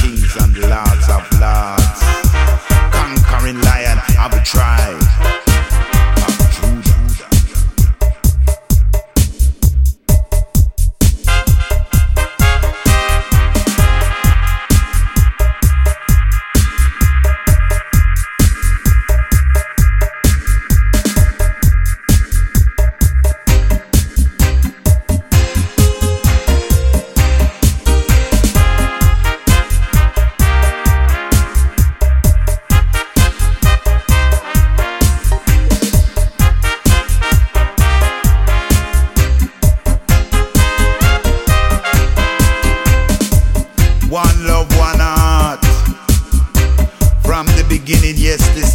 kings and lords of lords. Conquering lion of a tribe. beginning, yes, this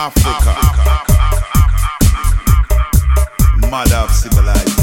Africa, mother of civilization.